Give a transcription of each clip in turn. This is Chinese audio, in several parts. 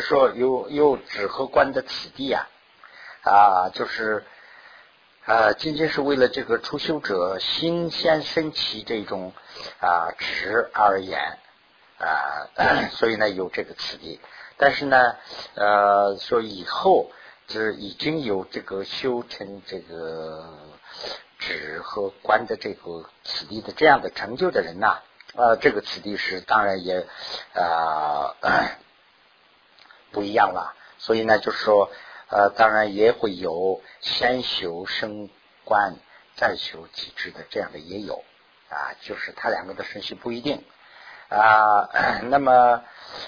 说有有指和官的此地啊啊，就是啊，仅仅是为了这个初修者新鲜升起这种啊值而言啊，所以呢有这个此地。但是呢，呃，说以后是已经有这个修成这个指和观的这个此地的这样的成就的人呐，呃，这个此地是当然也啊不一样了。所以呢，就是说，呃，当然也会有先修升官再修体制的这样的也有啊，就是他两个的顺序不一定。啊，那么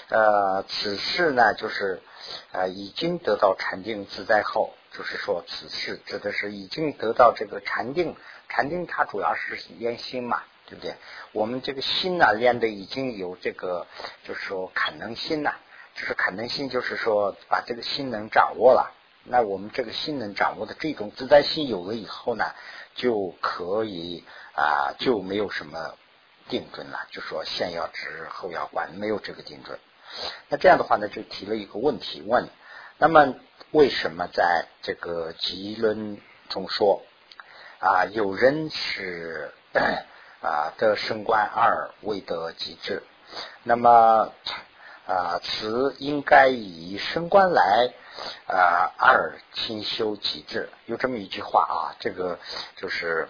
呃，此事呢，就是呃，已经得到禅定自在后，就是说，此事指的是已经得到这个禅定，禅定它主要是练心嘛，对不对？我们这个心呢，练的已经有这个，就是说坎能心呐，就是可能性，就是说把这个心能掌握了。那我们这个心能掌握的这种自在心有了以后呢，就可以啊，就没有什么。定准了，就说先要直后要弯，没有这个定准。那这样的话呢，就提了一个问题问：那么为什么在这个集论中说啊，有人是 啊得升官二未得极致？那么啊，此应该以升官来啊二清修己志。有这么一句话啊，这个就是。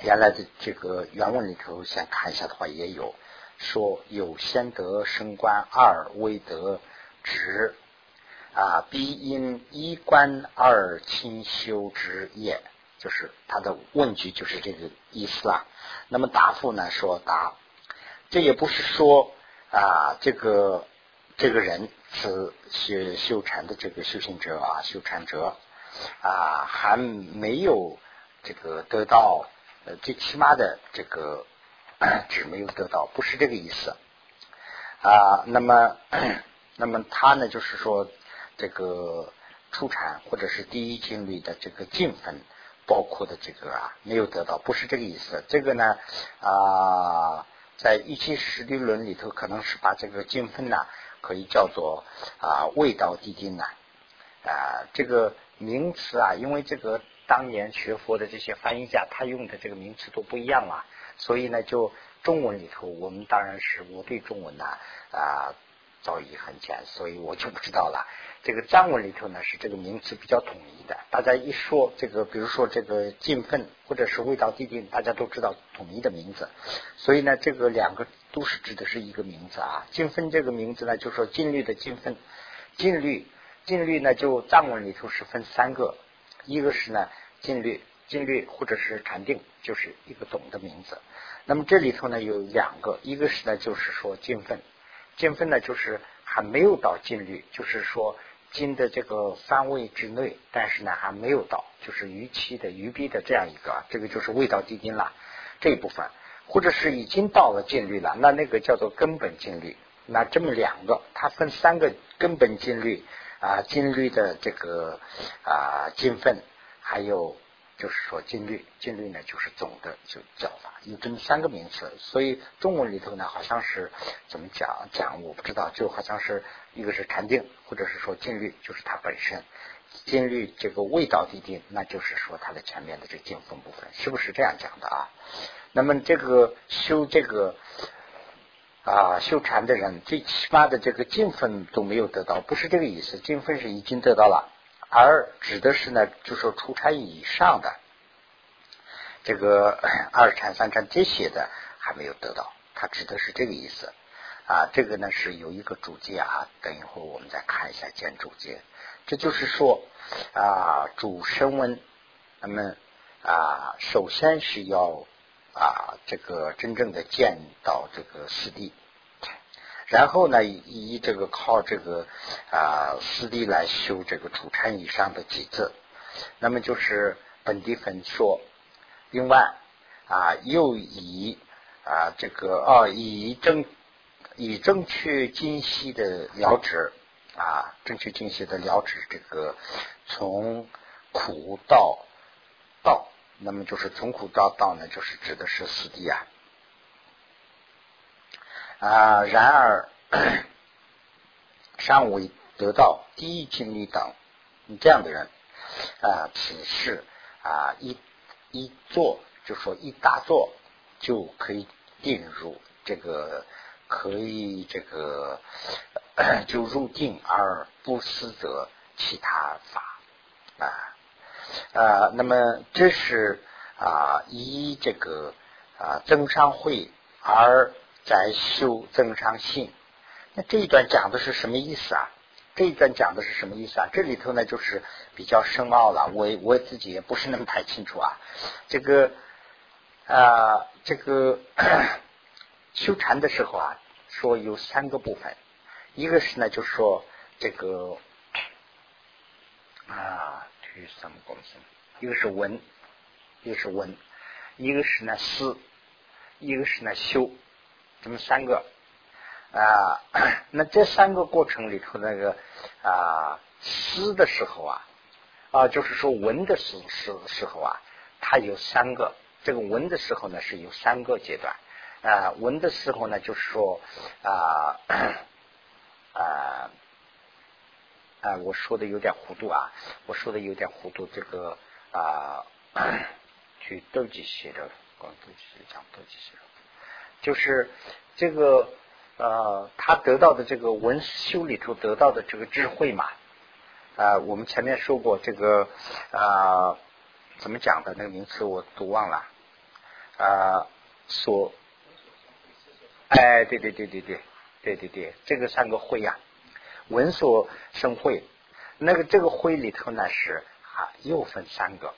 原来的这个原文里头，先看一下的话，也有说有先得升官，二未得职啊，必因一官二清修之业，就是他的问句就是这个意思啦。那么答复呢说答，这也不是说啊，这个这个人是修修禅的这个修行者啊，修禅者啊，还没有这个得到。呃，最起码的这个只没有得到，不是这个意思啊。那么，那么他呢，就是说这个出产或者是第一经历的这个进分，包括的这个啊，没有得到，不是这个意思。这个呢啊，在一期十六论里头，可能是把这个经分呢，可以叫做啊味道地定呢啊这个名词啊，因为这个。当年学佛的这些翻译家，他用的这个名词都不一样啊，所以呢，就中文里头，我们当然是我对中文呢啊造诣很浅，所以我就不知道了。这个藏文里头呢，是这个名词比较统一的，大家一说这个，比如说这个净分或者是味道地定，大家都知道统一的名字。所以呢，这个两个都是指的是一个名字啊。净分这个名字呢，就说净律的净分，净律净律呢，就藏文里头是分三个。一个是呢，禁律，禁律或者是禅定，就是一个总的名字。那么这里头呢有两个，一个是呢就是说禁分，金分呢就是还没有到金律，就是说金的这个范围之内，但是呢还没有到，就是逾期的逾逼的这样一个，这个就是未到地金了这一部分，或者是已经到了禁律了，那那个叫做根本禁律。那这么两个，它分三个根本禁律。啊，金律的这个啊金分，还有就是说金律，金律呢就是总的就叫法，有这么三个名词。所以中文里头呢，好像是怎么讲讲我不知道，就好像是一个是禅定，或者是说金律就是它本身，金律这个味道地定，那就是说它的前面的这个净分部分，是不是这样讲的啊？那么这个修这个。啊，修禅的人最起码的这个净分都没有得到，不是这个意思。净分是已经得到了，而指的是呢，就说出禅以上的这个 二禅、三禅这些的还没有得到，他指的是这个意思。啊，这个呢是有一个主界啊，等一会儿我们再看一下见主界。这就是说啊，主升温，那么啊，首先是要。啊，这个真正的见到这个四谛，然后呢，以这个靠这个啊四地来修这个主禅以上的几字，那么就是本地分说。另外啊，又以啊这个啊以正以正确精细的了止啊正确精细的了止这个从苦到道。那么就是从苦到道呢，就是指的是四地啊。啊，然而尚未得到第一经历等这样的人啊，此事啊一一做就说一大做就可以定入这个可以这个就入定而不思则其他法啊啊，那么这是啊以这个啊增上会而在修增上性。那这一段讲的是什么意思啊？这一段讲的是什么意思啊？这里头呢，就是比较深奥了。我我自己也不是那么太清楚啊。这个啊，这个修禅的时候啊，说有三个部分，一个是呢，就是说这个啊，去什么公司？一个是闻，一个是闻，一个是呢思，一个是呢修，这么三个。啊，那这三个过程里头，那个啊，思的时候啊，啊，就是说闻的时时时候啊，它有三个。这个闻的时候呢，是有三个阶段。啊，闻的时候呢，就是说啊 啊啊，我说的有点糊涂啊，我说的有点糊涂。这个啊，去斗鸡写的，光斗鸡讲斗鸡写的，就是这个。呃，他得到的这个文修里头得到的这个智慧嘛，啊，我们前面说过这个啊，怎么讲的那个名词我读忘了啊，所，哎，对对对对对对对对，这个三个会呀，文所生会，那个这个会里头呢是啊，又分三个，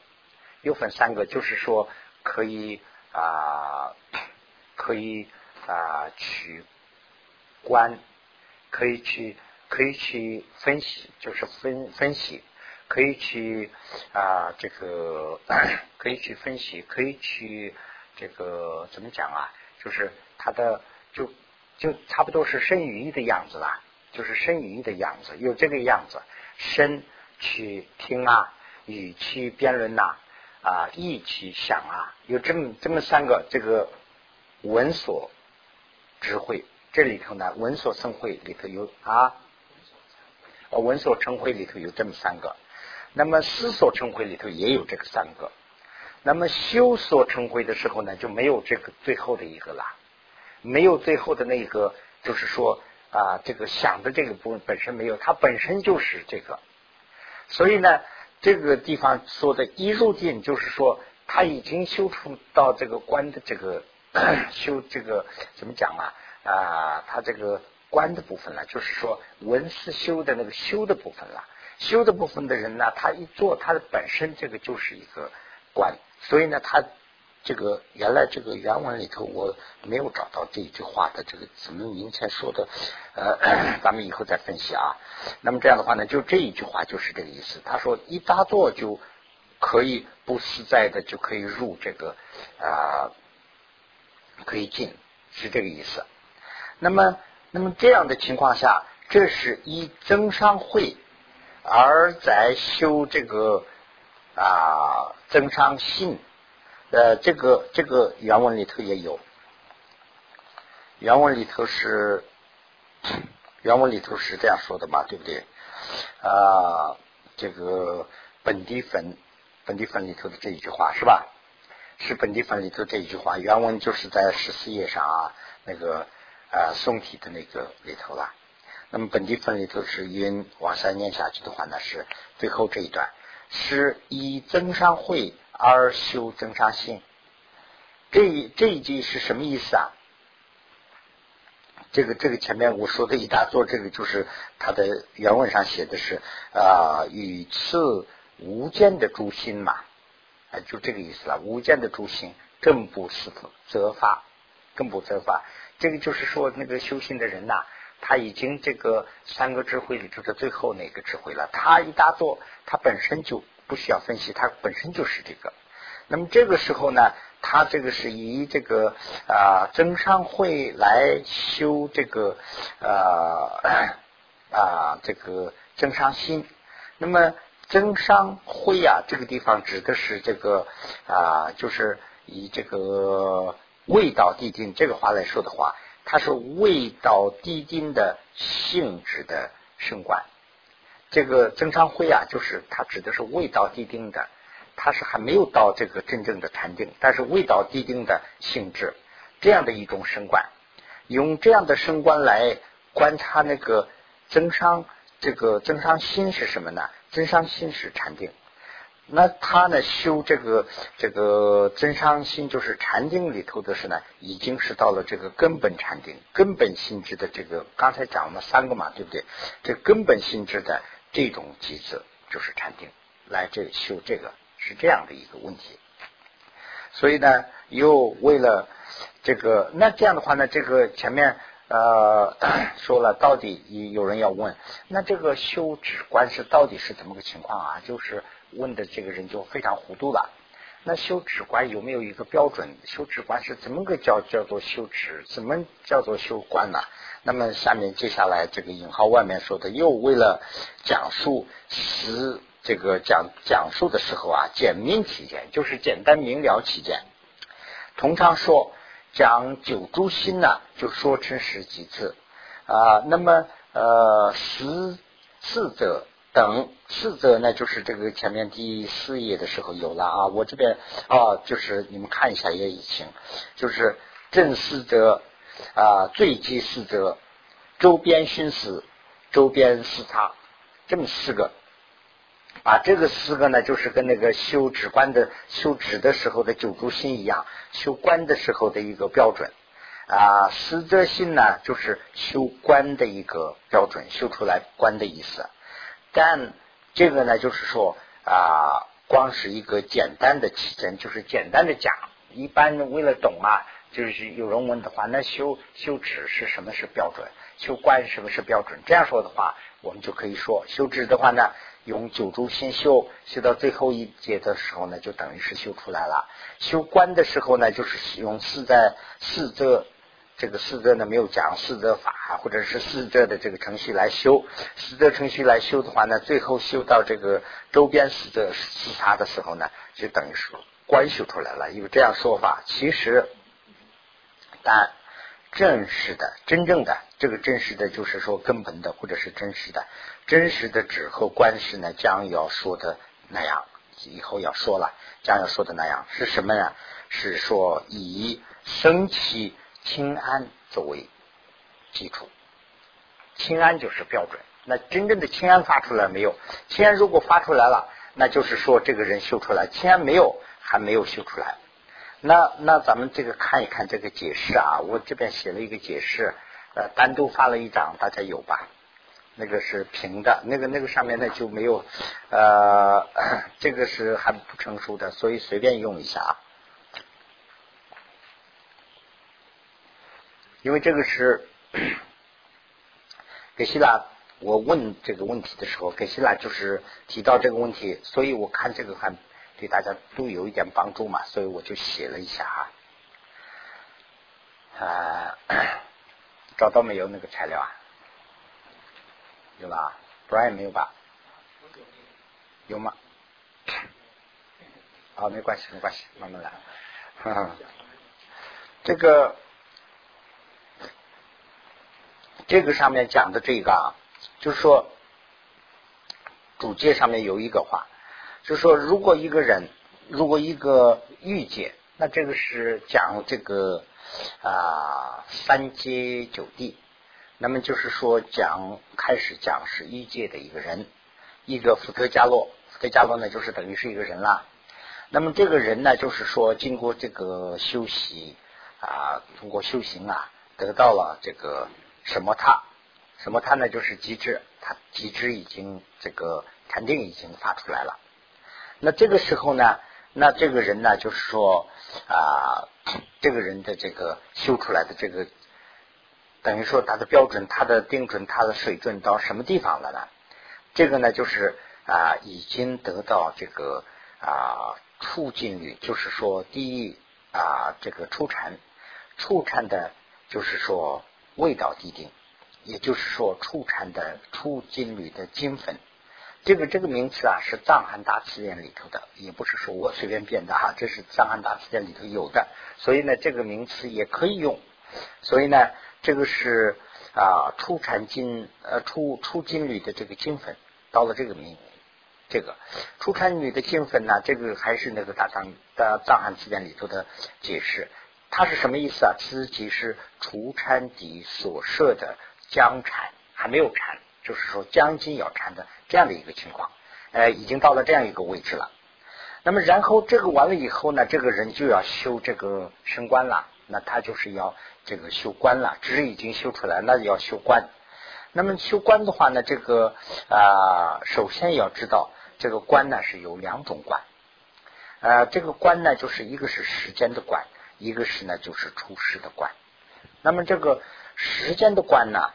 又分三个，就是说可以啊，可以啊取。观可以去可以去分析，就是分分析，可以去啊这个 可以去分析，可以去这个怎么讲啊？就是它的就就差不多是身语意的样子啦，就是身语意的样子，有这个样子，身去听啊，语气辩论呐啊，意去想啊，有这么这么三个这个闻所智慧。这里头呢，闻所生慧里头有啊，闻所成慧里头有这么三个，那么思所成慧里头也有这个三个，那么修所成慧的时候呢，就没有这个最后的一个了，没有最后的那一个，就是说啊，这个想的这个部分本身没有，它本身就是这个，所以呢，这个地方说的一入定，就是说他已经修出到这个观的这个 修这个怎么讲啊？啊，他这个观的部分呢，就是说文思修的那个修的部分了。修的部分的人呢，他一做，他的本身这个就是一个观，所以呢，他这个原来这个原文里头我没有找到这一句话的这个怎么明前说的，呃，咱们以后再分析啊。那么这样的话呢，就这一句话就是这个意思。他说一大作就可以不实在的就可以入这个啊，可以进，是这个意思。那么，那么这样的情况下，这是以增上会而在修这个啊增上信，呃，这个这个原文里头也有，原文里头是 原文里头是这样说的嘛，对不对？啊，这个本地粉本地粉里头的这一句话是吧？是本地分里头这一句话，原文就是在十四页上啊，那个。呃，宋体的那个里头了。那么本地分里头是因往下念下去的话呢，是最后这一段是以增上会而修增上性。这一这一句是什么意思啊？这个这个前面我说的一大座，这个就是它的原文上写的是啊，与次无间的诸心嘛，啊，就这个意思了。无间的诸行更不是责罚，更不责罚。这个就是说，那个修行的人呐，他已经这个三个智慧里头的最后那个智慧了。他一大做，他本身就不需要分析，他本身就是这个。那么这个时候呢，他这个是以这个啊增上慧来修这个 啊啊这个增上心。那么增上慧啊，这个地方指的是这个啊，就是以这个。味道地定这个话来说的话，它是味道地定的性质的升观。这个增上慧啊，就是它指的是未到地定的，它是还没有到这个真正的禅定，但是未到地定的性质，这样的一种升观，用这样的升观来观察那个增上，这个增上心是什么呢？增伤心是禅定。那他呢修这个这个真伤心，就是禅定里头的是呢，已经是到了这个根本禅定、根本心智的这个。刚才讲了三个嘛，对不对？这根本心智的这种机制就是禅定，来这修这个是这样的一个问题。所以呢，又为了这个，那这样的话呢，这个前面呃 说了，到底有人要问，那这个修止观是到底是怎么个情况啊？就是。问的这个人就非常糊涂了。那修止观有没有一个标准？修止观是怎么个叫叫做修止？怎么叫做修观呢？那么下面接下来这个引号外面说的，又为了讲述实这个讲讲述的时候啊，简明起见，就是简单明了起见。通常说讲九诸心呢，就说成十几次啊。那么呃十次者。等四者呢，就是这个前面第四页的时候有了啊，我这边啊，就是你们看一下也已经，就是正四者啊，最基四者，周边熏死，周边四差，这么四个，啊，这个四个呢，就是跟那个修止观的修止的时候的九诸心一样，修观的时候的一个标准啊，实则心呢，就是修观的一个标准，修出来观的意思。但这个呢，就是说啊，光是一个简单的起证，就是简单的讲。一般为了懂啊，就是有人问的话，那修修止是什么是标准？修观什么是标准？这样说的话，我们就可以说，修止的话呢，用九州先修，修到最后一节的时候呢，就等于是修出来了。修观的时候呢，就是用四在四则。这个四则呢没有讲四则法，或者是四则的这个程序来修，四则程序来修的话呢，最后修到这个周边四则四差的时候呢，就等于是观修出来了。有这样说法，其实但真实的、真正的这个真实的就是说根本的，或者是真实的、真实的指和观世呢，将要说的那样，以后要说了，将要说的那样是什么呢？是说以升起。清安作为基础，清安就是标准。那真正的清安发出来没有？清安如果发出来了，那就是说这个人修出来；清安没有，还没有修出来。那那咱们这个看一看这个解释啊，我这边写了一个解释，呃，单独发了一张，大家有吧？那个是平的，那个那个上面呢就没有，呃，这个是还不成熟的，所以随便用一下啊。因为这个是 给希腊，我问这个问题的时候，给希腊就是提到这个问题，所以我看这个还对大家都有一点帮助嘛，所以我就写了一下啊。啊，找到没有那个材料啊？有吧？不然也没有吧？有吗？啊，没关系，没关系，慢慢来。这个。这个上面讲的这个啊，就是说主界上面有一个话，就是说如果一个人，如果一个欲界，那这个是讲这个啊三阶九地，那么就是说讲开始讲是一界的一个人，一个福特加洛，福特加洛呢就是等于是一个人啦。那么这个人呢，就是说经过这个修习啊，通过修行啊，得到了这个。什么他？什么他呢？就是极致，他极致已经这个禅定已经发出来了。那这个时候呢，那这个人呢，就是说啊，这个人的这个修出来的这个，等于说它的标准、它的定准、它的水准到什么地方了呢？这个呢，就是啊，已经得到这个啊促进率，就是说第一啊，这个出禅，出禅的，就是说。味道地定，也就是说初禅的初金缕的金粉，这个这个名词啊是藏汉大词典里头的，也不是说我随便编的哈，这是藏汉大词典里头有的，所以呢这个名词也可以用，所以呢这个是啊出禅经呃出出经律的这个经粉，到了这个名这个出禅律的经粉呢，这个还是那个大藏的藏汉词典里头的解释，它是什么意思啊？自己是出禅底所设的将禅，还没有禅，就是说将近要禅的这样的一个情况，呃，已经到了这样一个位置了。那么然后这个完了以后呢，这个人就要修这个升官了。那他就是要这个修官了，职已经修出来，那要修官。那么修官的话呢，这个啊，首先要知道这个官呢是有两种官，呃，这个官呢就是一个是时间的官，一个是呢就是出师的官。那么这个时间的官呢，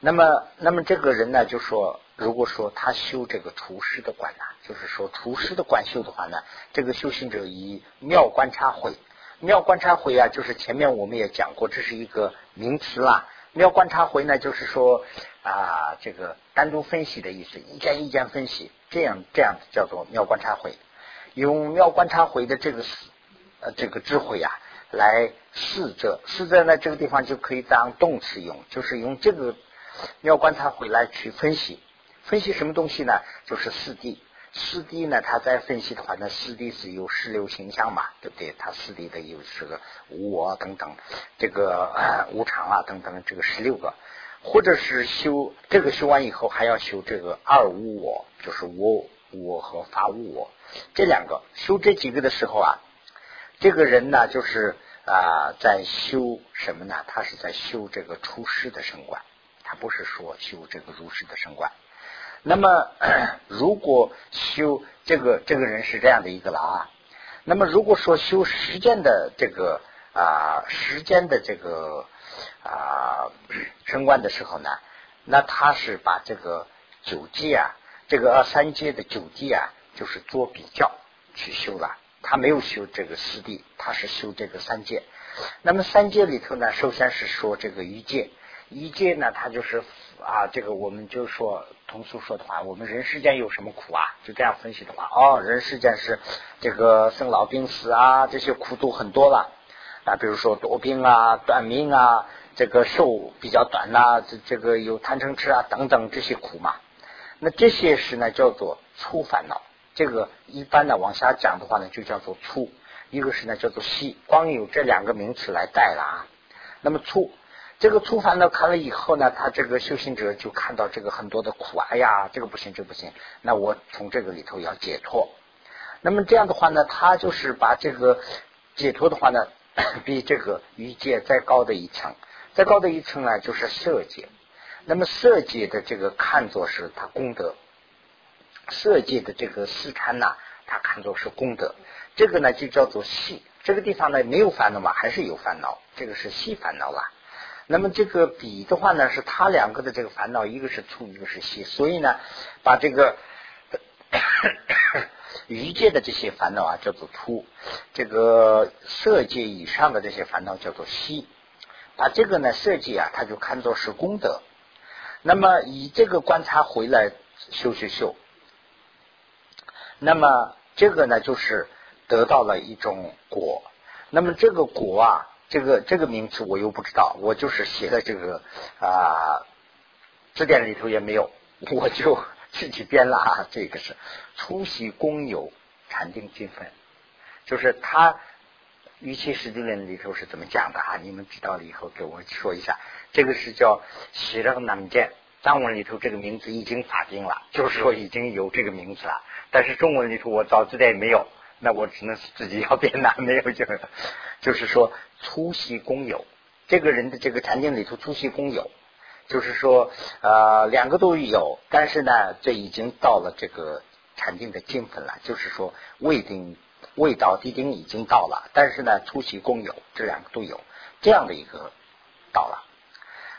那么那么这个人呢就说，如果说他修这个厨师的官呢，就是说厨师的官修的话呢，这个修行者以妙观察会。妙观察回啊，就是前面我们也讲过，这是一个名词啦。妙观察回呢，就是说啊，这个单独分析的意思，一件一件分析，这样这样叫做妙观察回。用妙观察回的这个呃这个智慧啊，来四者，四者呢这个地方就可以当动词用，就是用这个妙观察回来去分析，分析什么东西呢？就是四谛。四谛呢，他在分析的话，那四谛是有十六形象嘛，对不对？他四谛的有这个无我等等，这个无常啊等等，这个十六个，或者是修这个修完以后，还要修这个二无我，就是我我和法无我这两个，修这几个的时候啊，这个人呢，就是啊在修什么呢？他是在修这个出世的升观，他不是说修这个入世的升观。那么，如果修这个这个人是这样的一个了啊，那么如果说修时间的这个啊时间的这个啊 升官的时候呢，那他是把这个九界啊，这个二三阶的九阶啊，就是做比较去修了。他没有修这个四地，他是修这个三界。那么三界里头呢，首先是说这个一界，一界呢，它就是啊，这个我们就说。通俗说的话，我们人世间有什么苦啊？就这样分析的话，哦，人世间是这个生老病死啊，这些苦都很多了啊。比如说多病啊、短命啊，这个寿比较短呐，这这个有贪嗔痴啊等等这些苦嘛。那这些是呢叫做粗烦恼，这个一般呢往下讲的话呢就叫做粗，一个是呢叫做细，光有这两个名词来带了啊。那么粗。这个粗烦恼看了以后呢，他这个修行者就看到这个很多的苦，哎呀，这个不行，这不行，那我从这个里头要解脱。那么这样的话呢，他就是把这个解脱的话呢，比这个欲界再高的一层，再高的一层呢，就是色界。那么色界的这个看作是他功德，色界的这个四禅呐，他看作是功德。这个呢就叫做细，这个地方呢没有烦恼嘛，还是有烦恼，这个是细烦恼了。那么这个比的话呢，是他两个的这个烦恼，一个是粗，一个是细，所以呢，把这个 余界的这些烦恼啊叫做粗，这个色界以上的这些烦恼叫做细，把这个呢色界啊，他就看作是功德。那么以这个观察回来修修修，那么这个呢就是得到了一种果，那么这个果啊。这个这个名词我又不知道，我就是写在这个啊字典里头也没有，我就 自己编了啊。这个是粗细公有禅定经分，就是他《玉器实地论》里头是怎么讲的啊？你们知道了以后给我说一下。这个是叫喜乐难见，藏文里头这个名字已经法定了，就是说已经有这个名字了。但是中文里头我找字典也没有，那我只能是自己要变难，没有就就是说。粗细公有，这个人的这个禅定里头粗细公有，就是说呃两个都有，但是呢这已经到了这个禅定的境分了，就是说未定未到地定已经到了，但是呢粗细公有这两个都有这样的一个到了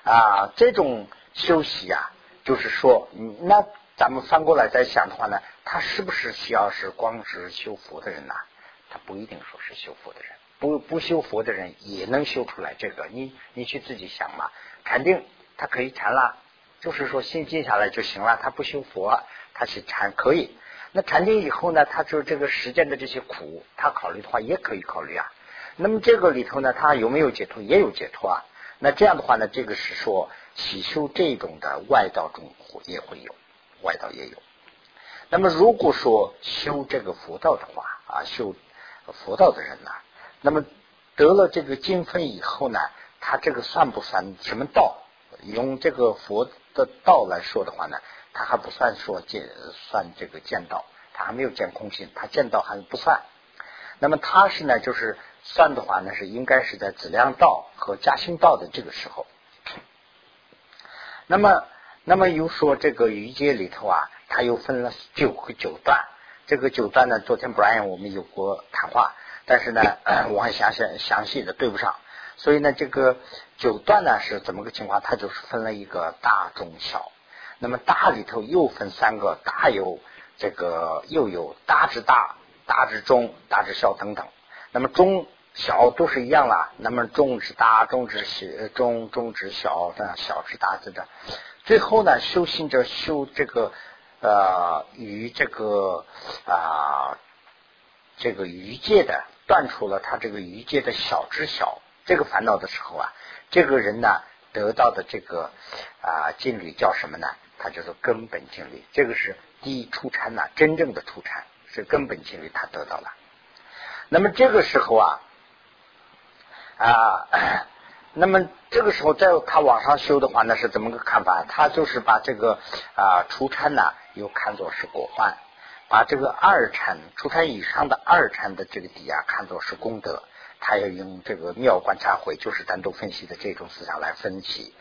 啊这种修习啊，就是说那咱们翻过来再想的话呢，他是不是需要是光是修佛的人呢？他不一定说是修佛的人。不不修佛的人也能修出来这个，你你去自己想嘛。禅定他可以禅了，就是说心静下来就行了。他不修佛，他去禅可以。那禅定以后呢，他就这个时间的这些苦，他考虑的话也可以考虑啊。那么这个里头呢，他有没有解脱？也有解脱啊。那这样的话呢，这个是说喜修这种的外道中也会有，外道也有。那么如果说修这个佛道的话啊，修佛道的人呢，那么得了这个经分以后呢，他这个算不算什么道？用这个佛的道来说的话呢，他还不算说见算这个见道，他还没有见空性，他见道还不算。那么他是呢，就是算的话呢，是应该是在质量道和加兴道的这个时候。那么，那么又说这个瑜伽里头啊，它又分了九个九段。这个九段呢，昨天 Brian 我们有过谈话，但是呢，我还详细详细的对不上。所以呢，这个九段呢是怎么个情况？它就是分了一个大、中、小。那么大里头又分三个，大有这个又有大之大。大之中，大之小等等。那么中小都是一样啦。那么中之大，中之小，中中之小，这样小之大，这样。最后呢，修行者修这个呃与这个啊这个余界的断除了他这个余界的小之小这个烦恼的时候啊，这个人呢得到的这个啊境律叫什么呢？他叫做根本境律。这个是第一出禅呐，真正的出禅。是根本经历他得到了，那么这个时候啊啊，那么这个时候在他往上修的话，那是怎么个看法？他就是把这个啊出禅呢，又看作是果患，把这个二禅出禅以上的二禅的这个底啊，看作是功德。他要用这个妙观察会，就是单独分析的这种思想来分析。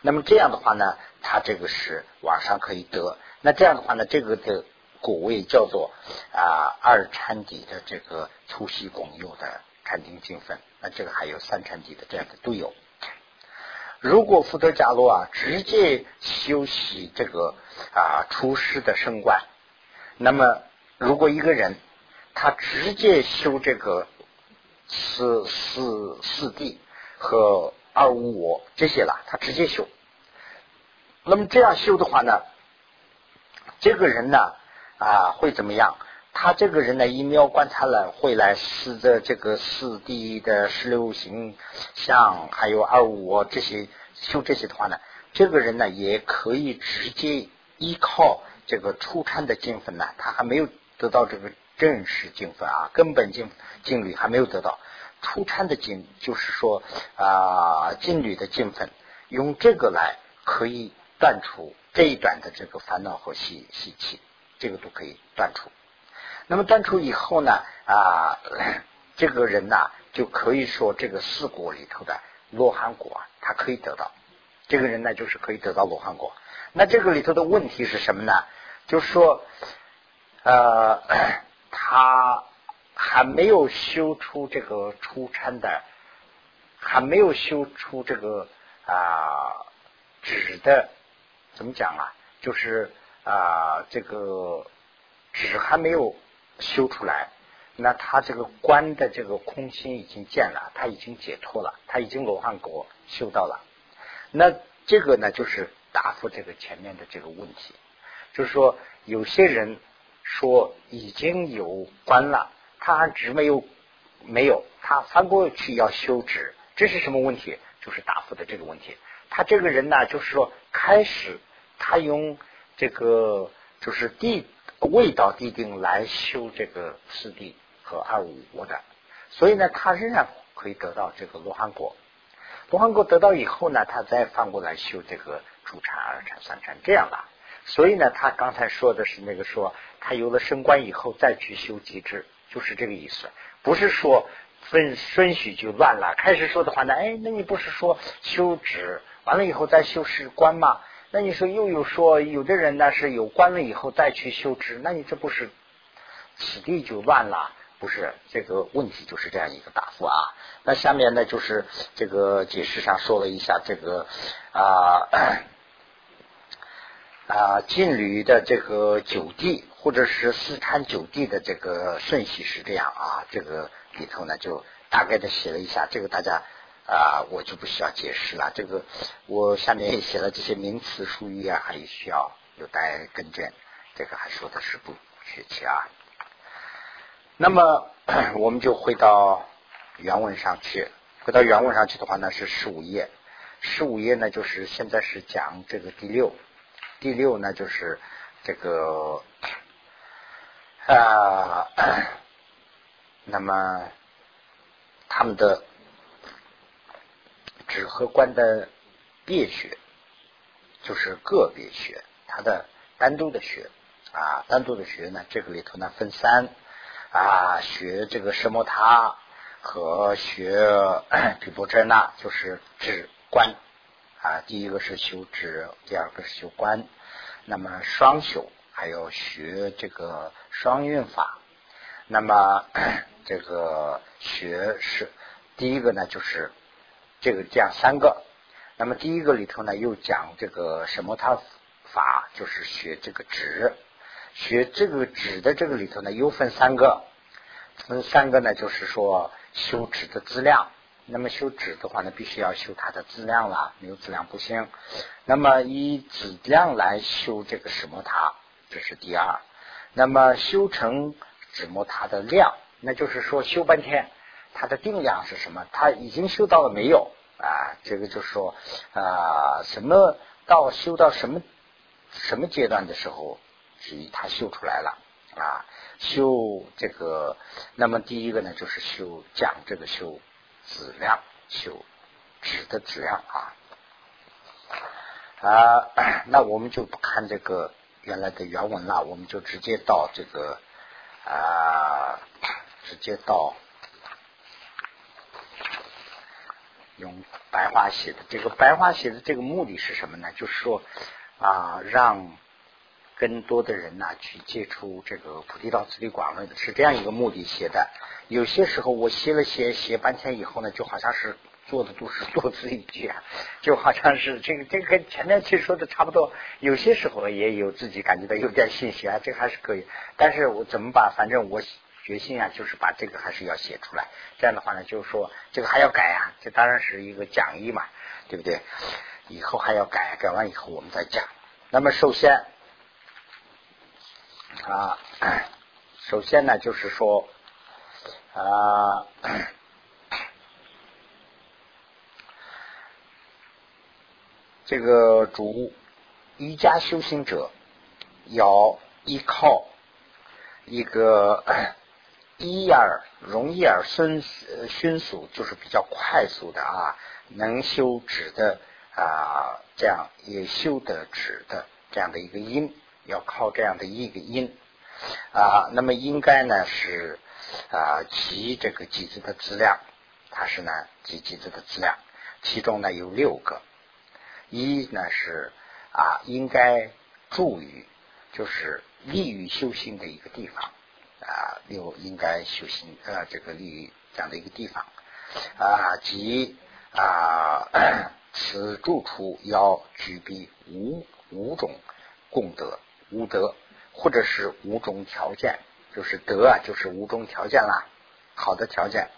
那么这样的话呢，他这个是往上可以得。那这样的话呢，这个的。果位叫做啊二禅底的这个粗细共有的禅定精分，那这个还有三禅底的这样的都有。如果福德伽罗啊直接修习这个啊出师的升观，那么如果一个人他直接修这个四四四谛和二无我这些了，他直接修，那么这样修的话呢，这个人呢？啊，会怎么样？他这个人呢，一秒观察了，会来试着这个四谛的十六行相，还有二五这些修这些的话呢，这个人呢，也可以直接依靠这个出禅的经分呢，他还没有得到这个正式经分啊，根本经经律还没有得到出禅的经，就是说啊，经律的经分，用这个来可以断除这一段的这个烦恼和习习气。这个都可以断除，那么断除以后呢啊，这个人呢就可以说这个四果里头的罗汉果啊，他可以得到。这个人呢就是可以得到罗汉果。那这个里头的问题是什么呢？就是说，呃，他还没有修出这个出参的，还没有修出这个啊纸的，怎么讲啊？就是。啊，这个纸还没有修出来，那他这个观的这个空心已经见了，他已经解脱了，他已经罗汉果修到了。那这个呢，就是答复这个前面的这个问题，就是说有些人说已经有观了，他纸没有没有，他翻过去要修纸，这是什么问题？就是答复的这个问题。他这个人呢，就是说开始他用。这个就是地味道地定来修这个四谛和二五我的，所以呢，他仍然可以得到这个罗汉果。罗汉果得到以后呢，他再翻过来修这个主禅、二禅、三禅这样了。所以呢，他刚才说的是那个说，他有了升官以后再去修极致，就是这个意思。不是说分顺序就乱了。开始说的话呢，哎，那你不是说修止完了以后再修士官吗？那你说又有说有的人呢是有关了以后再去修持，那你这不是此地就乱了？不是这个问题就是这样一个答复啊。那下面呢就是这个解释上说了一下这个啊啊禁律的这个九地或者是四川九地的这个顺序是这样啊。这个里头呢就大概的写了一下，这个大家。啊，我就不需要解释了。这个我下面写了这些名词术语啊，还需要有待更正。这个还说的是不确切啊。那么我们就回到原文上去，回到原文上去的话呢是十五页。十五页呢，就是现在是讲这个第六，第六呢就是这个啊，那么他们的指和观的别学，就是个别学，它的单独的学啊，单独的学呢，这个里头呢分三啊，学这个什么他。和学 比波遮那就是止观啊，第一个是修止，第二个是修观。那么双修还有学这个双运法。那么 这个学是第一个呢，就是这个这样三个。那么第一个里头呢，又讲这个什么他法，就是学这个止。学这个止的这个里头呢，又分三个，分三个呢，就是说。修纸的质量，那么修纸的话呢，必须要修它的质量了，没有质量不行。那么以质量来修这个什么塔，这是第二。那么修成什么塔的量，那就是说修半天，它的定量是什么？它已经修到了没有啊？这个就是说啊，什么到修到什么什么阶段的时候，是以它修出来了啊。修这个，那么第一个呢，就是修讲这个修质量，修质的质量啊啊，那我们就不看这个原来的原文了，我们就直接到这个啊，直接到用白话写的这个白话写的这个目的是什么呢？就是说啊，让。更多的人呢，去接触这个菩提道次第广论的是这样一个目的写的。有些时候我写了写写半天以后呢，就好像是做的都是多此一举啊，就好像是这个这个跟前面去说的差不多。有些时候也有自己感觉到有点信息啊，这还是可以。但是我怎么把，反正我决心啊，就是把这个还是要写出来。这样的话呢，就是说这个还要改啊，这当然是一个讲义嘛，对不对？以后还要改，改完以后我们再讲。那么首先。啊，首先呢，就是说啊，这个主瑜伽修行者要依靠一个一而容易而迅迅速，就是比较快速的啊，能修止的啊，这样也修得止的这样的一个因。要靠这样的一个因啊，那么应该呢是啊集这个集子的质量，它是呢集集子的质量，其中呢有六个，一呢是啊应该助于就是利于修行的一个地方啊六应该修行呃这个利于这样的一个地方啊即啊 此住处要具备五五种功德。五德，或者是五种条件，就是德啊，就是五种条件啦，好的条件。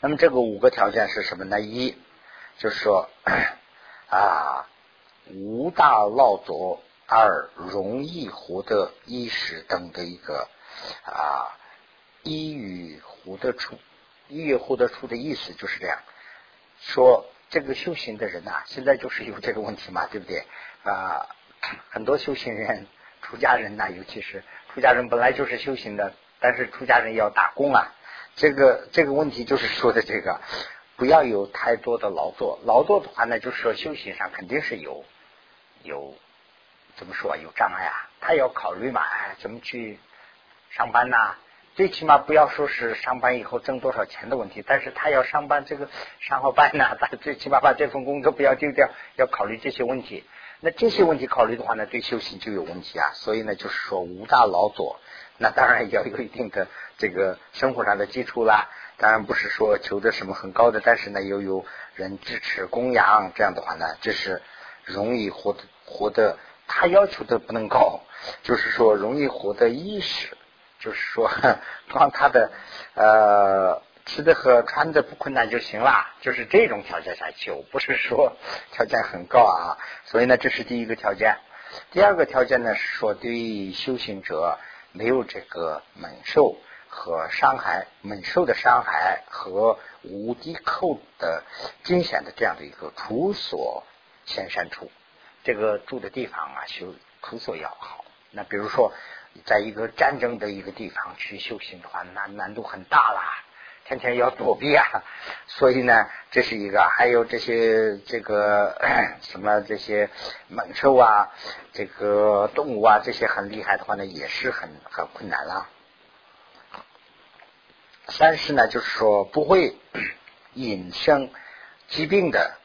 那么这个五个条件是什么呢？一就是说 啊，无大劳作；二容易获得衣食等的一个啊，依于活得处，依于获得出的意思就是这样说。这个修行的人呐，现在就是有这个问题嘛，对不对啊？很多修行人、出家人呐，尤其是出家人本来就是修行的，但是出家人要打工啊。这个这个问题就是说的这个，不要有太多的劳作。劳作的话呢，就是说修行上肯定是有有怎么说有障碍啊。他要考虑嘛，哎，怎么去上班呐？最起码不要说是上班以后挣多少钱的问题，但是他要上班这个上好班呐，他 最起码把这份工作不要丢掉，要考虑这些问题。那这些问题考虑的话呢，对修行就有问题啊。所以呢，就是说无大劳作，那当然也要有一定的这个生活上的基础啦。当然不是说求的什么很高的，但是呢，又有人支持供养，这样的话呢，这是容易活得活得。他要求的不能高，就是说容易获得衣食，就是说 光他的呃。吃的和穿的不困难就行了，就是这种条件下修，不是说 条件很高啊。所以呢，这是第一个条件。第二个条件呢是说，对于修行者没有这个猛兽和伤害猛兽的伤害和无敌寇的惊险的这样的一个处所先删除，这个住的地方啊，修处所要好。那比如说，在一个战争的一个地方去修行的话，难难度很大啦。天天要躲避啊，所以呢，这是一个，还有这些这个什么这些猛兽啊，这个动物啊，这些很厉害的话呢，也是很很困难了。三是呢，就是说不会 引生疾病的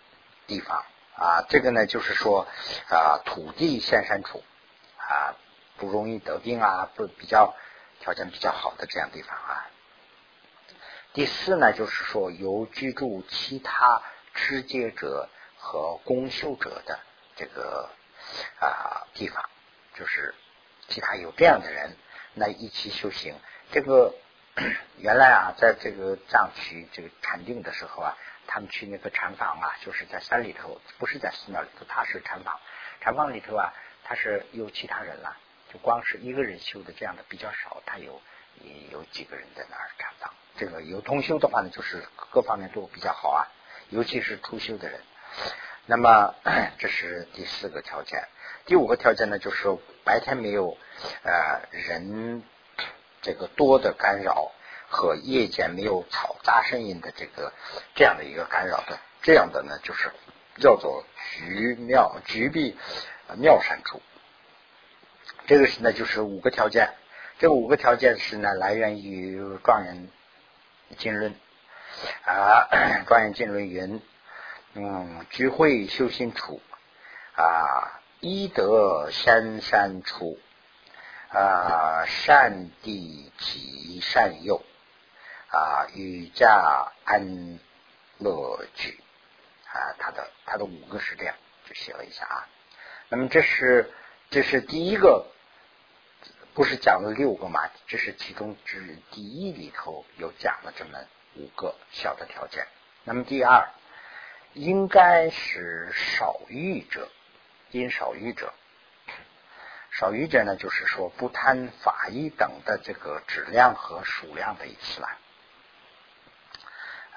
地方啊，这个呢，就是说啊，土地现山处啊，不容易得病啊，不比较条件比较好的这样地方啊。第四呢，就是说有居住其他持戒者和公修者的这个啊地方，就是其他有这样的人来一起修行。这个 原来啊，在这个藏区这个禅定的时候啊，他们去那个禅房啊，就是在山里头，不是在寺庙里头，他是禅房。禅房里头啊，他是有其他人了，就光是一个人修的这样的比较少，他有有几个人在那儿禅房。这个有通修的话呢，就是各方面都比较好啊，尤其是初修的人。那么 这是第四个条件，第五个条件呢，就是白天没有呃人这个多的干扰和夜间没有嘈杂声音的这个这样的一个干扰的，这样的呢就是叫做局妙局必妙善处。这个是呢就是五个条件，这五个条件是呢来源于状元。经论啊，庄严经论云，嗯，聚会修心处啊，医德先善处啊，善地起善用啊，与家安乐居啊，他的他的五个是这样，就写了一下啊。那么这是这是第一个。不是讲了六个嘛？这是其中之第一里头有讲了这么五个小的条件。那么第二，应该是少欲者，因少欲者，少欲者呢，就是说不贪法医等的这个质量和数量的意思了。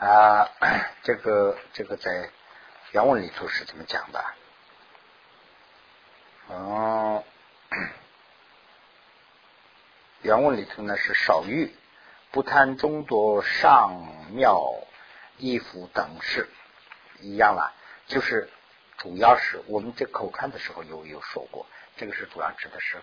啊，这个这个在原文里头是怎么讲的？哦。原文里头呢是少欲，不贪众多上妙衣服等事，一样了。就是主要是我们这口看的时候有有说过，这个是主要指的是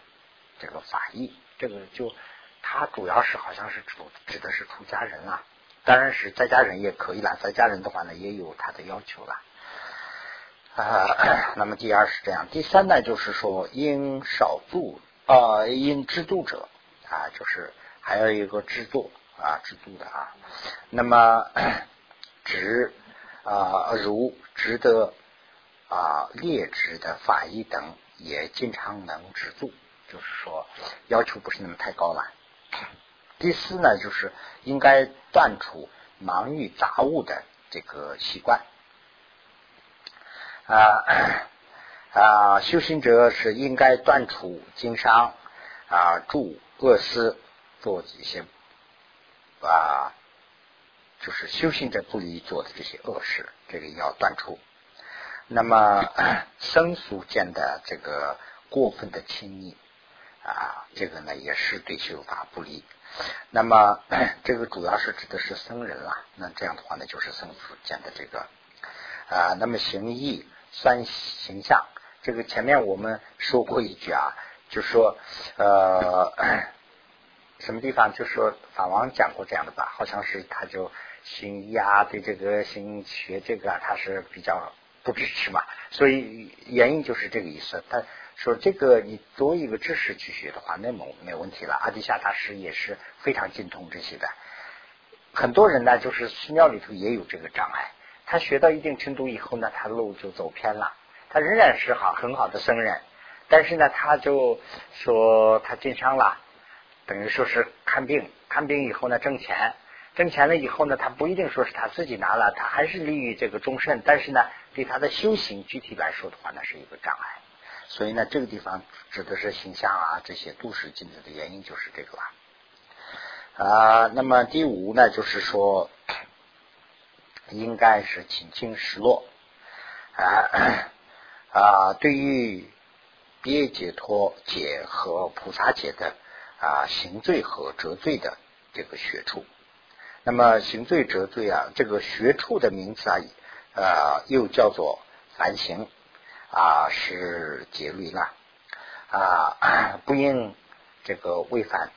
这个法义，这个就它主要是好像是主指的是出家人啊，当然是在家人也可以了，在家人的话呢也有他的要求了。啊，那么第二是这样，第三呢就是说应少度啊因知度者。啊，就是还有一个制度啊，制度的啊。那么，值啊，如值得啊劣质的法医等，也经常能止住，就是说要求不是那么太高了。第四呢，就是应该断除忙于杂物的这个习惯啊啊，修行者是应该断除经商啊住。恶思做一些啊，就是修行者不宜做的这些恶事，这个要断除。那么 生俗间的这个过分的亲密啊，这个呢也是对修法不利。那么 这个主要是指的是僧人啦，那这样的话呢，就是僧俗间的这个啊。那么行义三形象，这个前面我们说过一句啊。就说呃，什么地方？就说法王讲过这样的吧，好像是他就行医啊，对这个行学这个他是比较不支持嘛。所以原因就是这个意思。他说这个你作为一个知识去学的话，那么没问题了。阿底夏大师也是非常精通这些的。很多人呢，就是寺庙里头也有这个障碍。他学到一定程度以后呢，他路就走偏了。他仍然是好很好的僧人。但是呢，他就说他经商了，等于说是看病，看病以后呢挣钱，挣钱了以后呢，他不一定说是他自己拿了，他还是利于这个众生。但是呢，对他的修行具体来说的话，那是一个障碍。所以呢，这个地方指的是形象啊，这些都市禁止的原因就是这个吧。啊，那么第五呢，就是说，应该是清净失落啊啊，对于别解脱解和菩萨解的啊行罪和折罪的这个学处。那么行罪折罪啊，这个学处的名词啊，呃，又叫做凡行啊，是结律了啊，不应这个违反。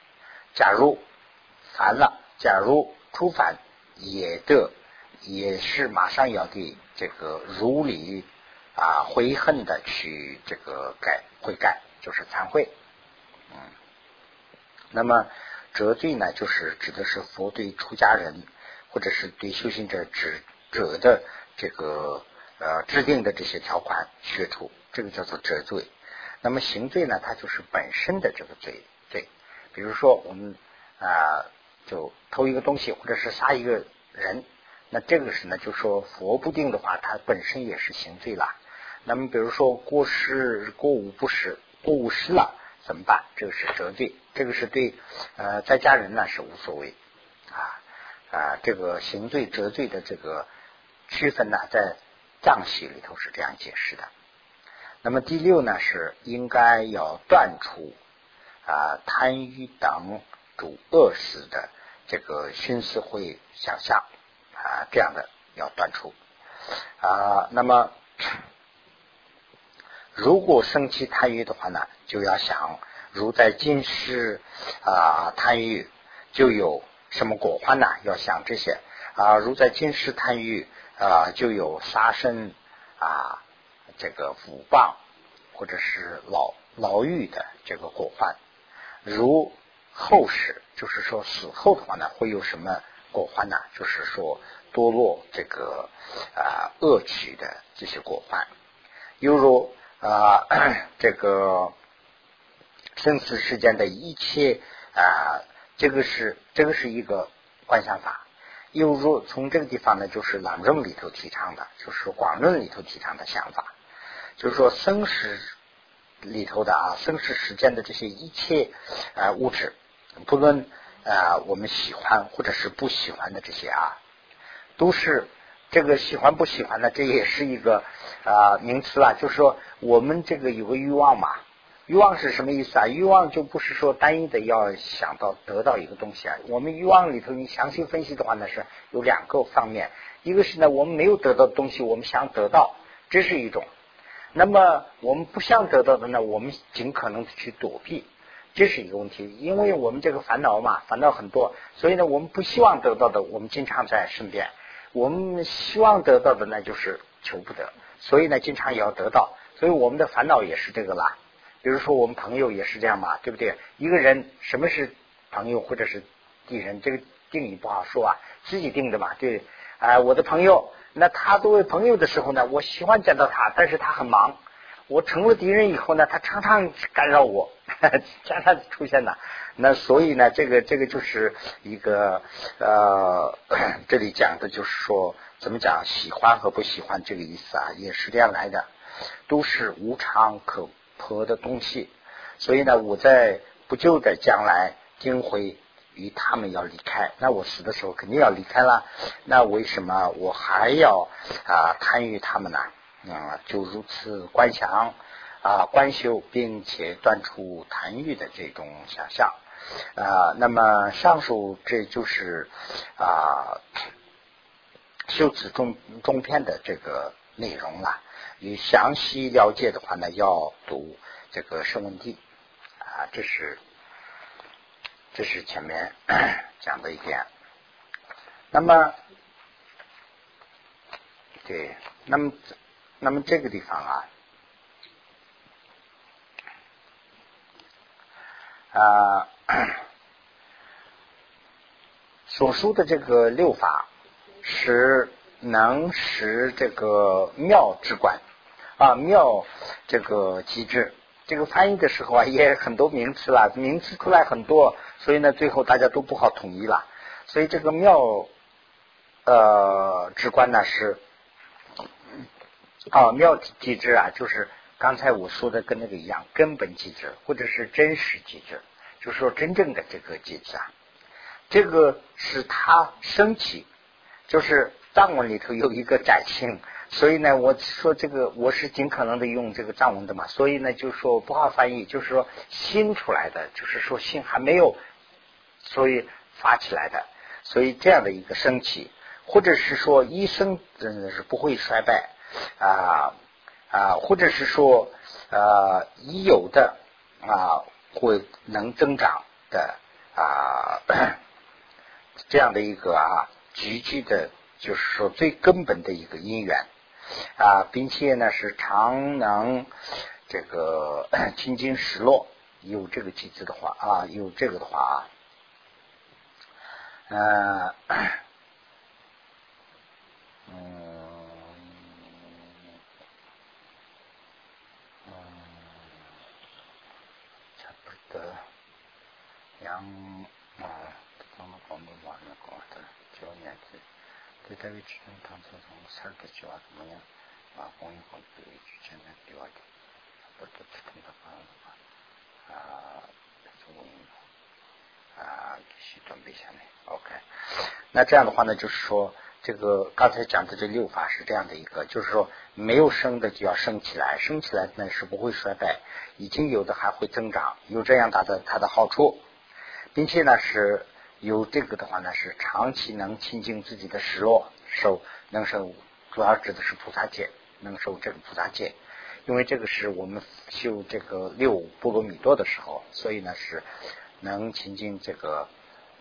假如烦了，假如出犯，也得也是马上要对这个如理啊悔恨的去这个改悔改，就是忏悔。嗯，那么折罪呢，就是指的是佛对出家人或者是对修行者指责的这个呃制定的这些条款削除，这个叫做折罪。那么行罪呢，它就是本身的这个罪罪，比如说我们啊。就偷一个东西，或者是杀一个人，那这个是呢，就说佛不定的话，它本身也是行罪了。那么比如说过失过午不食，过午食了怎么办？这个是折罪，这个是对呃在家人呢是无所谓啊啊，这个行罪折罪的这个区分呢，在藏系里头是这样解释的。那么第六呢，是应该要断除啊贪欲等主恶事的。这个心思会想象啊，这样的要断除啊。那么，如果生气贪欲的话呢，就要想，如在今世啊贪欲就有什么果患呢？要想这些啊。如在今世贪欲啊，就有杀生啊，这个腐谤或者是牢牢狱的这个果患，如。后世就是说死后的话呢，会有什么果患呢？就是说堕落这个啊恶趣的这些果患，犹如啊这个生死世间的一切啊，这个是这个是一个观想法。又如从这个地方呢，就是朗论里头提倡的，就是广论里头提倡的想法，就是说生死里头的啊生死时间的这些一切啊物质。不论啊，我们喜欢或者是不喜欢的这些啊，都是这个喜欢不喜欢的，这也是一个啊名词啊。就是说，我们这个有个欲望嘛，欲望是什么意思啊？欲望就不是说单一的要想到得到一个东西啊。我们欲望里头，你详细分析的话呢，是有两个方面，一个是呢，我们没有得到的东西，我们想得到，这是一种；那么我们不想得到的呢，我们尽可能的去躲避。这是一个问题，因为我们这个烦恼嘛，烦恼很多，所以呢，我们不希望得到的，我们经常在身边；我们希望得到的呢，就是求不得，所以呢，经常也要得到。所以我们的烦恼也是这个啦。比如说，我们朋友也是这样嘛，对不对？一个人什么是朋友或者是敌人，这个定义不好说啊，自己定的嘛。对，啊，我的朋友，那他作为朋友的时候呢，我喜欢见到他，但是他很忙。我成了敌人以后呢，他常常干扰我，常常出现的。那所以呢，这个这个就是一个呃，这里讲的就是说，怎么讲喜欢和不喜欢这个意思啊，也是这样来的，都是无常可破的东西。所以呢，我在不久的将来定会与他们要离开。那我死的时候肯定要离开了。那为什么我还要啊参与他们呢？啊，就如此观想啊，观修，并且断除贪欲的这种想象啊。那么上述这就是啊修辞中中篇的这个内容了。你详细了解的话呢，要读这个圣文帝啊。这是这是前面 讲的一点。那么对，那么。那么这个地方啊，啊，所说的这个六法是能使这个妙之观啊妙这个机制。这个翻译的时候啊，也很多名词了，名词出来很多，所以呢，最后大家都不好统一了。所以这个妙呃直观呢是。啊，妙机制啊，就是刚才我说的跟那个一样，根本机制或者是真实机制，就是说真正的这个机制啊。这个是他升起，就是藏文里头有一个展性，所以呢，我说这个我是尽可能的用这个藏文的嘛，所以呢，就是说不好翻译，就是说新出来的，就是说心还没有，所以发起来的，所以这样的一个升起，或者是说一生真的是不会衰败啊啊，或者是说呃已有的啊会能增长的啊。这样的一个啊，极具的，就是说最根本的一个因缘啊，并且呢是常能这个轻轻失落，有这个机制的话啊，有这个的话啊，呃，嗯，嗯，差不多，两啊，广东呢？九年级。嗯嗯，差不多，两。对待于这种当初从三个角怎么样啊？公益和对举前面对外的，不都是同的方法啊？中国啊，继续准备下来。OK，那这样的话呢，就是说，这个刚才讲的这六法是这样的一个，就是说，没有生的就要升起来，升起来呢是不会衰败，已经有的还会增长，有这样大的它的好处，并且呢是。有这个的话呢，是长期能清净自己的失落，受能受，主要指的是菩萨戒，能受这个菩萨戒，因为这个是我们修这个六波罗蜜多的时候，所以呢是能清净这个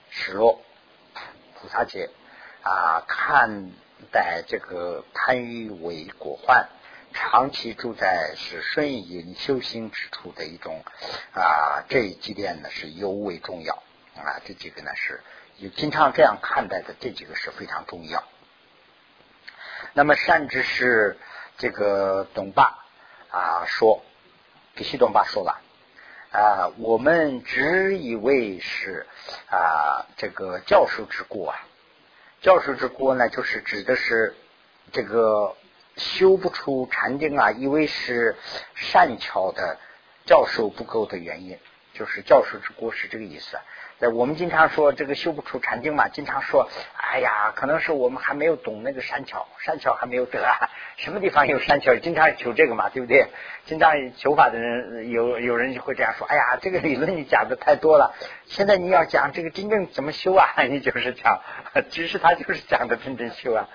失落菩萨戒啊，看待这个贪欲为果患，长期住在是顺应修行之处的一种啊，这几点呢是尤为重要。啊，这几个呢是有经常这样看待的，这几个是非常重要。那么善知识这个董霸啊说，给西东霸说了啊，我们只以为是啊这个教授之过啊，教授之过呢，就是指的是这个修不出禅定啊，以为是善巧的教授不够的原因，就是教授之过是这个意思。我们经常说这个修不出禅定嘛，经常说，哎呀，可能是我们还没有懂那个山巧，山巧还没有得啊，什么地方有山巧？经常求这个嘛，对不对？经常求法的人有有人就会这样说，哎呀，这个理论你讲的太多了，现在你要讲这个真正怎么修啊？你就是讲，其实他就是讲的真正修啊，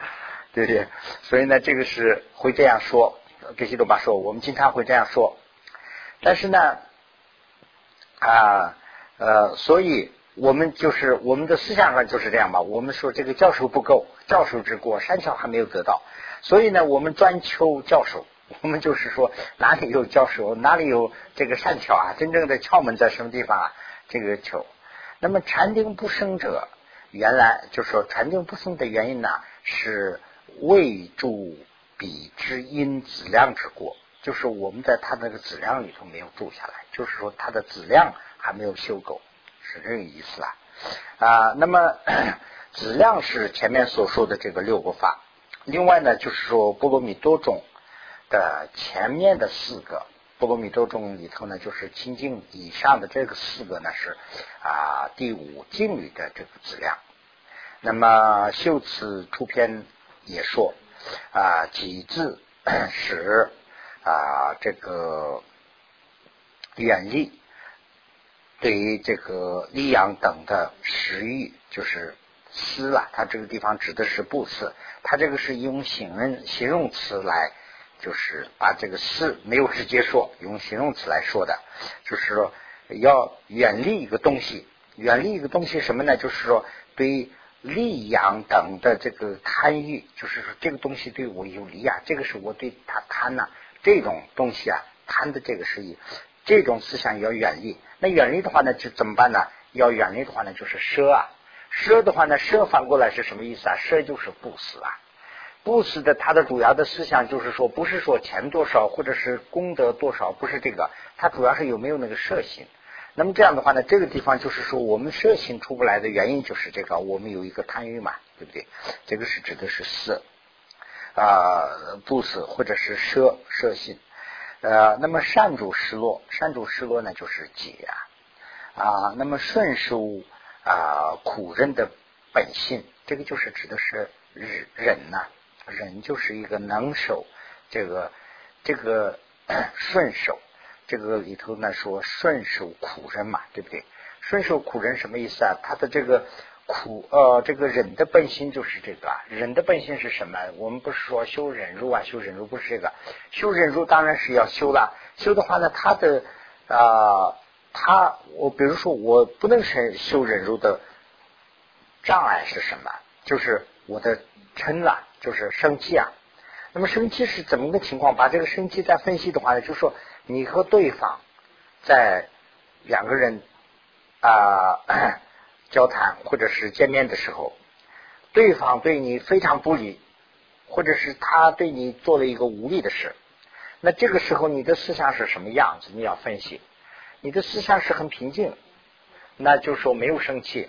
对不对？所以呢，这个是会这样说，给西多巴说，我们经常会这样说，但是呢，啊。呃所以我们就是我们的思想上就是这样吧。我们说这个教授不够，教授之过，山桥还没有得到。所以呢，我们专求教授。我们就是说，哪里有教授，哪里有这个善巧啊？真正的窍门在什么地方啊？这个求。那么禅定不生者，原来就是说禅定不生的原因呢，是未住彼之因质量之过，就是我们在它那个质量里头没有住下来，就是说它的质量。还没有修够，是这个意思啊啊。那么 质量是前面所说的这个六个法，另外呢就是说波罗蜜多种的前面的四个波罗蜜多种里头呢，就是清净以上的这个四个呢是啊第五净律的这个质量。那么修辞出篇也说啊几字 使啊这个远离。对于这个利养等的食欲，就是施了。它这个地方指的是布施，它这个是用形容形容词来，就是把这个施没有直接说，用形容词来说的，就是说要远离一个东西，远离一个东西什么呢？就是说对利养等的这个贪欲，就是说这个东西对我有利啊，这个是我对他贪呐，这种东西啊，贪的这个是以这种思想要远离。那远离的话呢，就怎么办呢？要远离的话呢，就是奢啊。奢的话呢，奢反过来是什么意思啊？奢就是布施啊。布施的它的主要的思想就是说，不是说钱多少或者是功德多少，不是这个，它主要是有没有那个舍心。那么这样的话呢，这个地方就是说，我们舍心出不来的原因就是这个，我们有一个贪欲嘛，对不对？这个是指的是色啊，布施或者是舍舍心。呃，那么善主失落，善主失落呢，就是解啊啊。那么顺受啊苦人的本性，这个就是指的是忍忍呐，忍就是一个能手，这个这个 顺手，这个里头呢说顺手苦人嘛，对不对？顺手苦人什么意思啊？他的这个苦呃，这个忍的本性就是这个，忍的本性是什么？我们不是说修忍辱啊，修忍辱不是这个，修忍辱当然是要修了，修的话呢，他的啊，他我比如说我不能是修忍辱的障碍是什么？就是我的嗔了，就是生气啊。那么生气是怎么个情况？把这个生气再分析的话呢，就是说你和对方在两个人。啊，交谈或者是见面的时候，对方对你非常不理，或者是他对你做了一个无力的事，那这个时候你的思想是什么样子？你要分析，你的思想是很平静，那就说没有生气，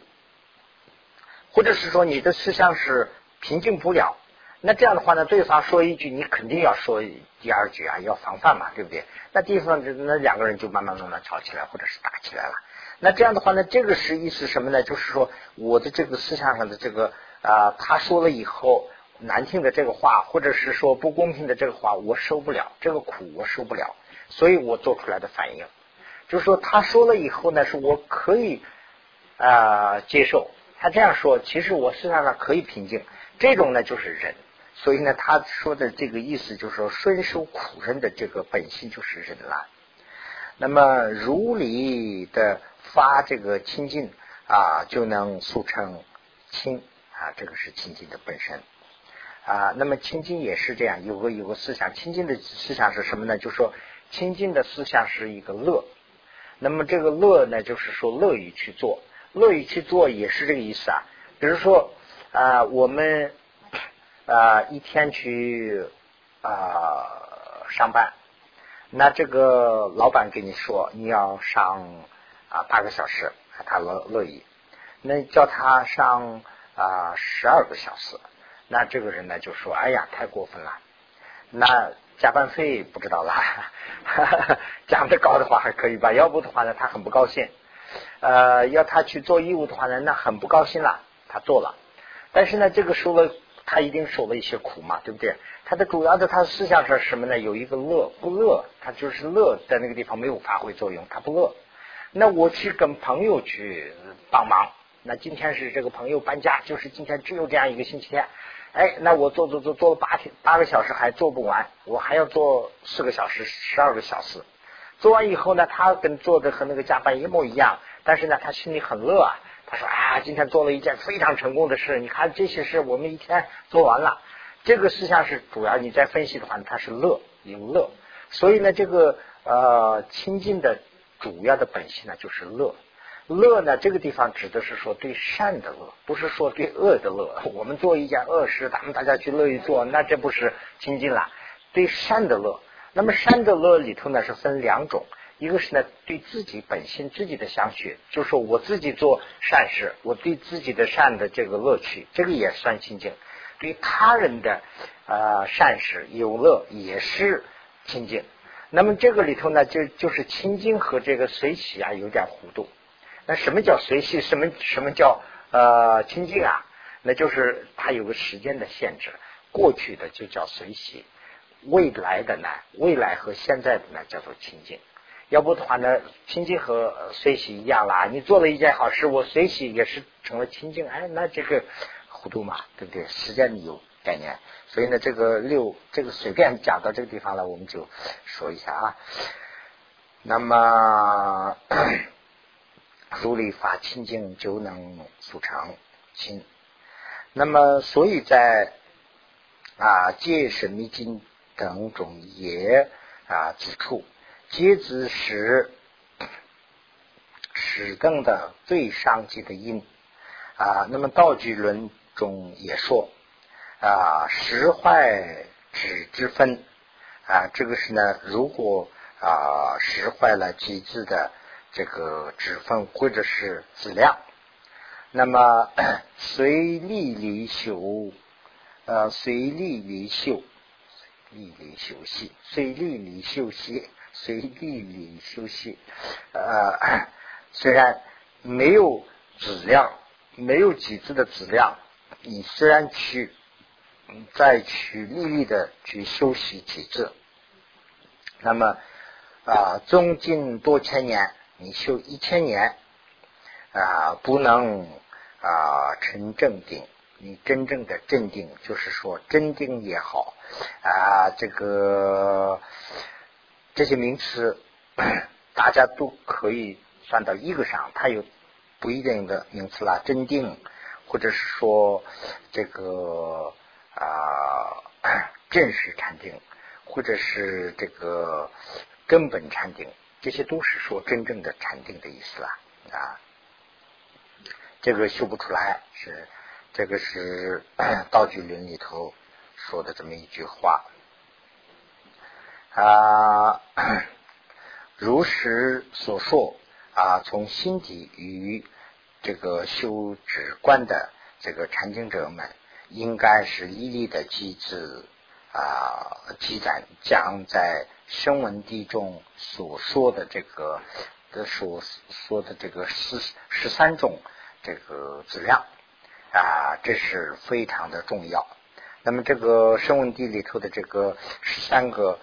或者是说你的思想是平静不了，那这样的话呢，对方说一句，你肯定要说第二句啊，要防范嘛，对不对？那地方那两个人就慢慢慢慢吵起来，或者是打起来了。那这样的话呢，这个是意思什么呢？就是说我的这个思想上的这个啊，他说了以后难听的这个话，或者是说不公平的这个话，我受不了，这个苦我受不了，所以我做出来的反应，就是说他说了以后呢，是我可以啊接受，他这样说，其实我思想上可以平静，这种呢就是忍，所以呢他说的这个意思就是说，顺受苦人的这个本性就是忍了。那么如理的。发这个清净啊，就能速成清啊，这个是清净的本身啊。那么清净也是这样，有个有个思想，清净的思想是什么呢？就是说清净的思想是一个乐。那么这个乐呢，就是说乐于去做，乐于去做也是这个意思啊。比如说啊，我们啊一天去啊上班，那这个老板跟你说你要上。啊，八个小时，他乐乐意。那叫他上啊十二个小时，那这个人呢就说：“哎呀，太过分了。”那加班费不知道了，加的高的话还可以吧？要不的话呢，他很不高兴。呃，要他去做义务的话呢，那很不高兴了。他做了，但是呢，这个受了他一定受了一些苦嘛，对不对？他的主要的他的思想是什么呢？有一个乐不乐，他就是乐在那个地方没有发挥作用，他不乐。那我去跟朋友去帮忙。那今天是这个朋友搬家，就是今天只有这样一个星期天。哎，那我做做做做了八天八个小时还做不完，我还要做四个小时十二个小时。做完以后呢，他跟做的和那个加班一模一样，但是呢，他心里很乐啊。他说啊，今天做了一件非常成功的事。你看这些事，我们一天做完了。这个事项是主要你在分析的话，他是乐有乐。所以呢，这个呃亲近的。主要的本性呢，就是乐。乐呢，这个地方指的是说对善的乐，不是说对恶的乐。我们做一件恶事，咱们大家去乐意做，那这不是亲近了？对善的乐，那么善的乐里头呢是分两种，一个是呢对自己本性自己的相续，就是说我自己做善事，我对自己的善的这个乐趣，这个也算亲近；对他人的呃善事有乐，也是亲近。那么这个里头呢，就就是清净和这个随喜啊有点糊涂。那什么叫随喜？什么什么叫呃清净啊？那就是它有个时间的限制。过去的就叫随喜，未来的呢，未来和现在的呢叫做清净。要不的话呢，清净和随喜一样啦。你做了一件好事，我随喜也是成了清净。哎，那这个糊涂嘛，对不对？时间有概念。所以呢，这个六这个随便讲到这个地方了，我们就说一下啊。那么，如理法清净，就能速成清。那么，所以在啊《戒神密经》等中也啊指出，戒之时始更的最上级的因啊。那么道具论中也说。啊，实坏纸之分啊，这个是呢，如果啊实坏了几字的这个纸分或者是质量，那么 随利离修，呃，随利离修，利离休息，随利离休息，随利离休息，呃，虽然没有质量，没有几字的质量，你虽然去再去历历的去修习几字，那么啊，中近多千年，你修一千年啊，不能啊成正定。你真正的镇定，就是说真定也好啊，这个这些名词 大家都可以算到一个上，它有不一定的名词啦，真定，或者是说这个啊 正式禅定，或者是这个根本禅定，这些都是说真正的禅定的意思啦啊，这个修不出来是。这个是 道具论里头说的这么一句话啊，如实所说啊，从心底与这个修止观的这个禅经者们，应该是伊利的机制啊，记载将在声闻地中所说的这个的所说的这个十十三种这个质量。啊，这是非常的重要。那么这个声闻地里头的这个十三个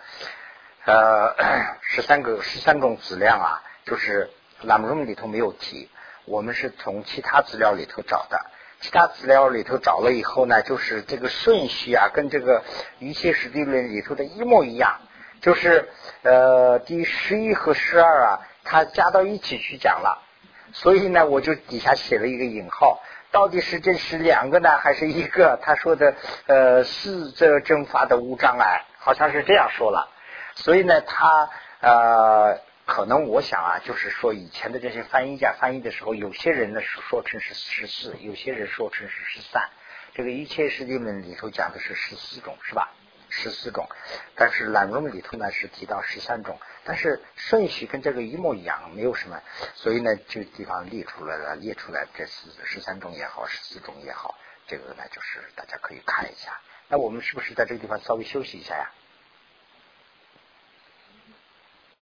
呃十三个十三种质量啊，就是栏目中里头没有提，我们是从其他资料里头找的。其他资料里头找了以后呢，就是这个顺序啊，跟这个一切实地论里头的一模一样，就是呃第十一和十二啊，它加到一起去讲了。所以呢，我就底下写了一个引号。到底是这是两个呢，还是一个？他说的呃，四则正法的无障碍，好像是这样说了。所以呢，他呃，可能我想啊，就是说以前的这些翻译家翻译的时候，有些人呢说成是十四，有些人说成是十三。这个一切世界论里头讲的是十四种，是吧？十四种，但是懒论里头呢是提到十三种，但是顺序跟这个一模一样，没有什么，所以呢这个地方列出来了，列出来这四十三种也好，十四种也好，这个呢就是大家可以看一下。那我们是不是在这个地方稍微休息一下呀？